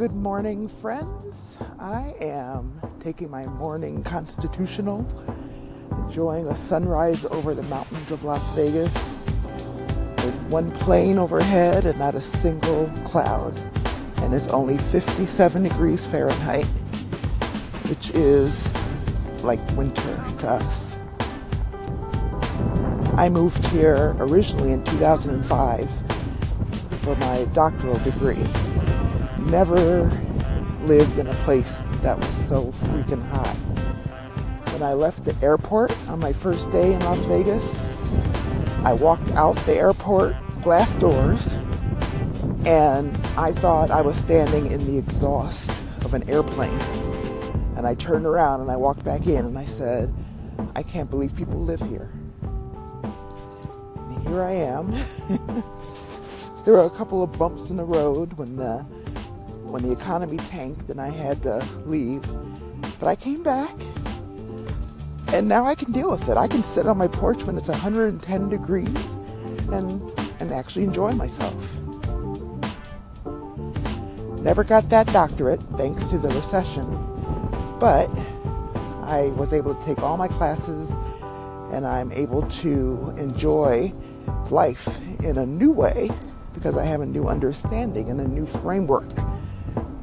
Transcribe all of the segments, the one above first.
Good morning, friends. I am taking my morning constitutional, enjoying a sunrise over the mountains of Las Vegas. There's one plane overhead and not a single cloud, and it's only 57 degrees Fahrenheit, which is like winter to us. I moved here originally in 2005 for my doctoral degree never lived in a place that was so freaking hot. When I left the airport on my first day in Las Vegas, I walked out the airport glass doors and I thought I was standing in the exhaust of an airplane. And I turned around and I walked back in and I said, I can't believe people live here. And here I am. there were a couple of bumps in the road when the when the economy tanked and I had to leave. But I came back and now I can deal with it. I can sit on my porch when it's 110 degrees and and actually enjoy myself. Never got that doctorate thanks to the recession, but I was able to take all my classes and I'm able to enjoy life in a new way because I have a new understanding and a new framework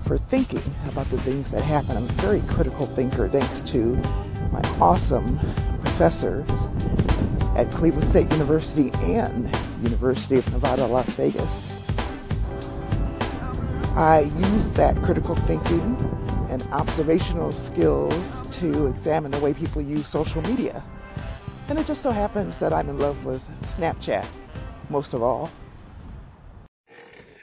for thinking about the things that happen. I'm a very critical thinker thanks to my awesome professors at Cleveland State University and University of Nevada, Las Vegas. I use that critical thinking and observational skills to examine the way people use social media. And it just so happens that I'm in love with Snapchat most of all.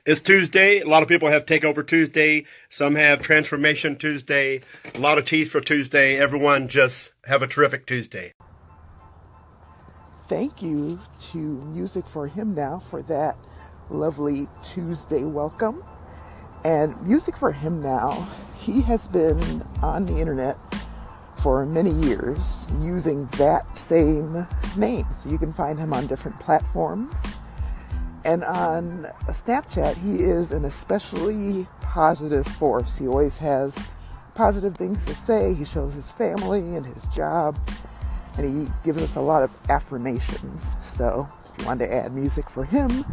It's Tuesday. A lot of people have Takeover Tuesday. Some have Transformation Tuesday. A lot of teas for Tuesday. Everyone just have a terrific Tuesday. Thank you to Music for Him Now for that lovely Tuesday welcome. And Music for Him Now, he has been on the internet for many years using that same name. So you can find him on different platforms. And on Snapchat, he is an especially positive force. He always has positive things to say. He shows his family and his job, and he gives us a lot of affirmations. So, if you want to add music for him,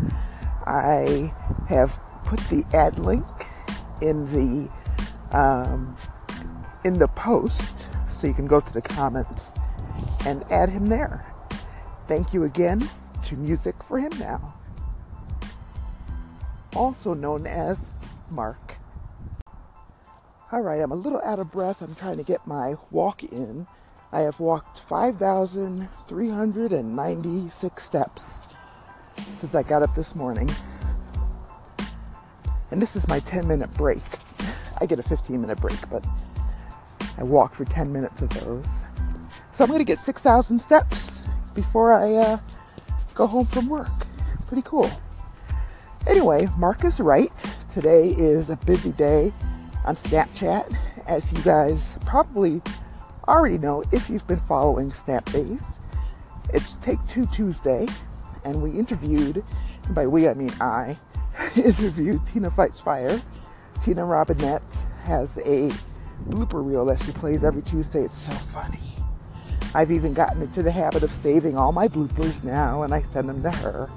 I have put the ad link in the um, in the post, so you can go to the comments and add him there. Thank you again to Music for Him Now also known as Mark. All right, I'm a little out of breath. I'm trying to get my walk in. I have walked 5,396 steps since I got up this morning. And this is my 10 minute break. I get a 15 minute break, but I walk for 10 minutes of those. So I'm going to get 6,000 steps before I uh, go home from work. Pretty cool. Anyway, Mark is right. Today is a busy day on Snapchat, as you guys probably already know if you've been following Snapbase. It's Take Two Tuesday, and we interviewed, by we I mean I, interviewed Tina Fights Fire. Tina Robinette has a blooper reel that she plays every Tuesday. It's so funny. I've even gotten into the habit of saving all my bloopers now, and I send them to her.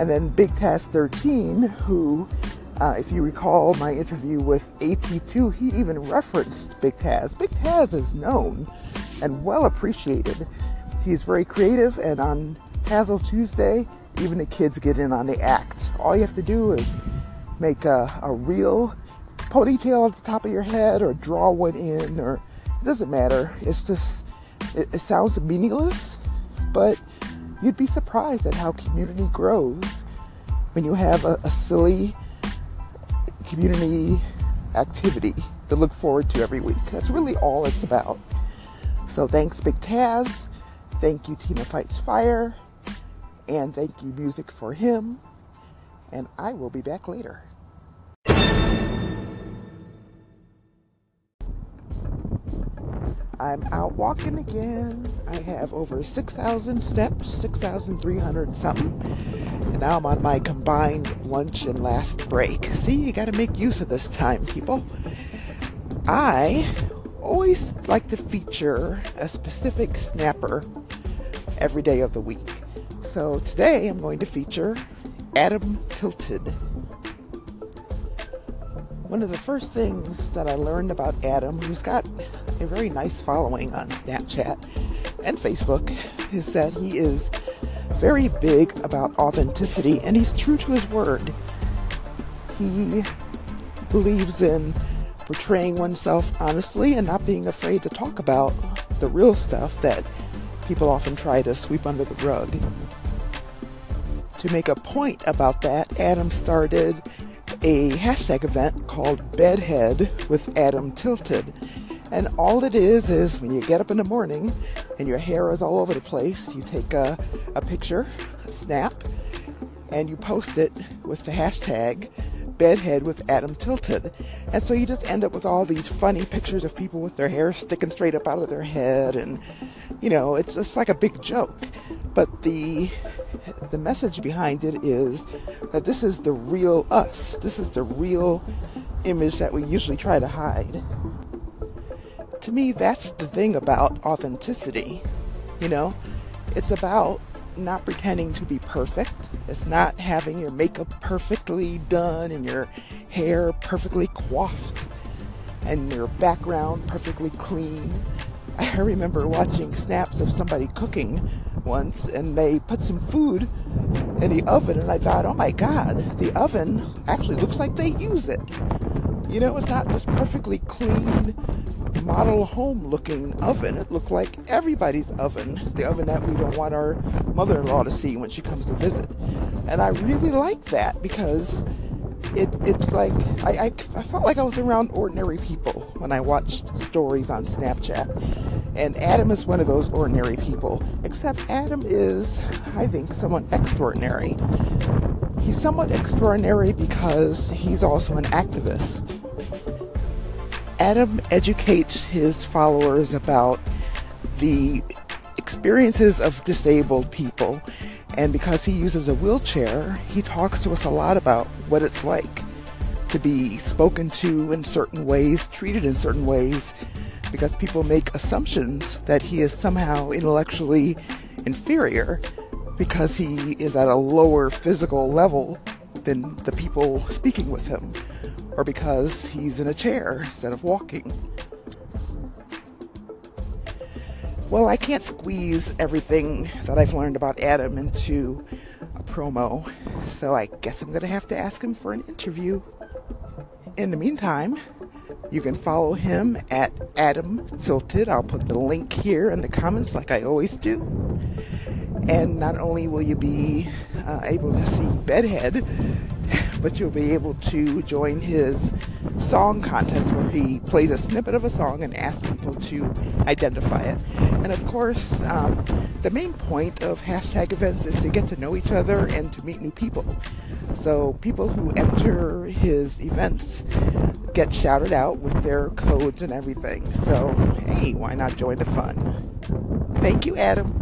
And then Big Taz 13, who, uh, if you recall my interview with AT2, he even referenced Big Taz. Big Taz is known and well appreciated. He's very creative, and on Tazzle Tuesday, even the kids get in on the act. All you have to do is make a, a real ponytail at the top of your head or draw one in, or it doesn't matter. It's just, it, it sounds meaningless, but you'd be surprised at how community grows when you have a, a silly community activity to look forward to every week. That's really all it's about. So thanks, Big Taz. Thank you, Tina Fights Fire. And thank you, Music for Him. And I will be back later. I'm out walking again. I have over 6,000 steps, 6,300 something. And now I'm on my combined lunch and last break. See, you got to make use of this time, people. I always like to feature a specific snapper every day of the week. So today I'm going to feature Adam Tilted. One of the first things that I learned about Adam, who's got a very nice following on Snapchat and Facebook, is that he is very big about authenticity and he's true to his word. He believes in portraying oneself honestly and not being afraid to talk about the real stuff that people often try to sweep under the rug. To make a point about that, Adam started a hashtag event called Bedhead with Adam Tilted. And all it is is when you get up in the morning and your hair is all over the place, you take a, a picture, a snap, and you post it with the hashtag bedhead with Adam Tilted. And so you just end up with all these funny pictures of people with their hair sticking straight up out of their head and you know, it's just like a big joke. But the the message behind it is that this is the real us. This is the real image that we usually try to hide. To me, that's the thing about authenticity. You know, it's about not pretending to be perfect. It's not having your makeup perfectly done and your hair perfectly coiffed and your background perfectly clean. I remember watching snaps of somebody cooking once and they put some food in the oven and I thought, oh my god, the oven actually looks like they use it. You know, it's not just perfectly clean model home looking oven. It looked like everybody's oven, the oven that we don't want our mother in law to see when she comes to visit. And I really like that because it, it's like I, I, I, felt like I was around ordinary people when I watched stories on Snapchat. And Adam is one of those ordinary people, except Adam is, I think, somewhat extraordinary. He's somewhat extraordinary because he's also an activist. Adam educates his followers about the experiences of disabled people. And because he uses a wheelchair, he talks to us a lot about what it's like to be spoken to in certain ways, treated in certain ways, because people make assumptions that he is somehow intellectually inferior because he is at a lower physical level than the people speaking with him or because he's in a chair instead of walking. Well, I can't squeeze everything that I've learned about Adam into a promo, so I guess I'm going to have to ask him for an interview. In the meantime, you can follow him at Adam Tilted. I'll put the link here in the comments, like I always do. And not only will you be uh, able to see Bedhead, but you'll be able to join his song contest where he plays a snippet of a song and asks people to identify it. And of course, um, the main point of hashtag events is to get to know each other and to meet new people. So people who enter his events get shouted out with their codes and everything. So, hey, why not join the fun? Thank you, Adam.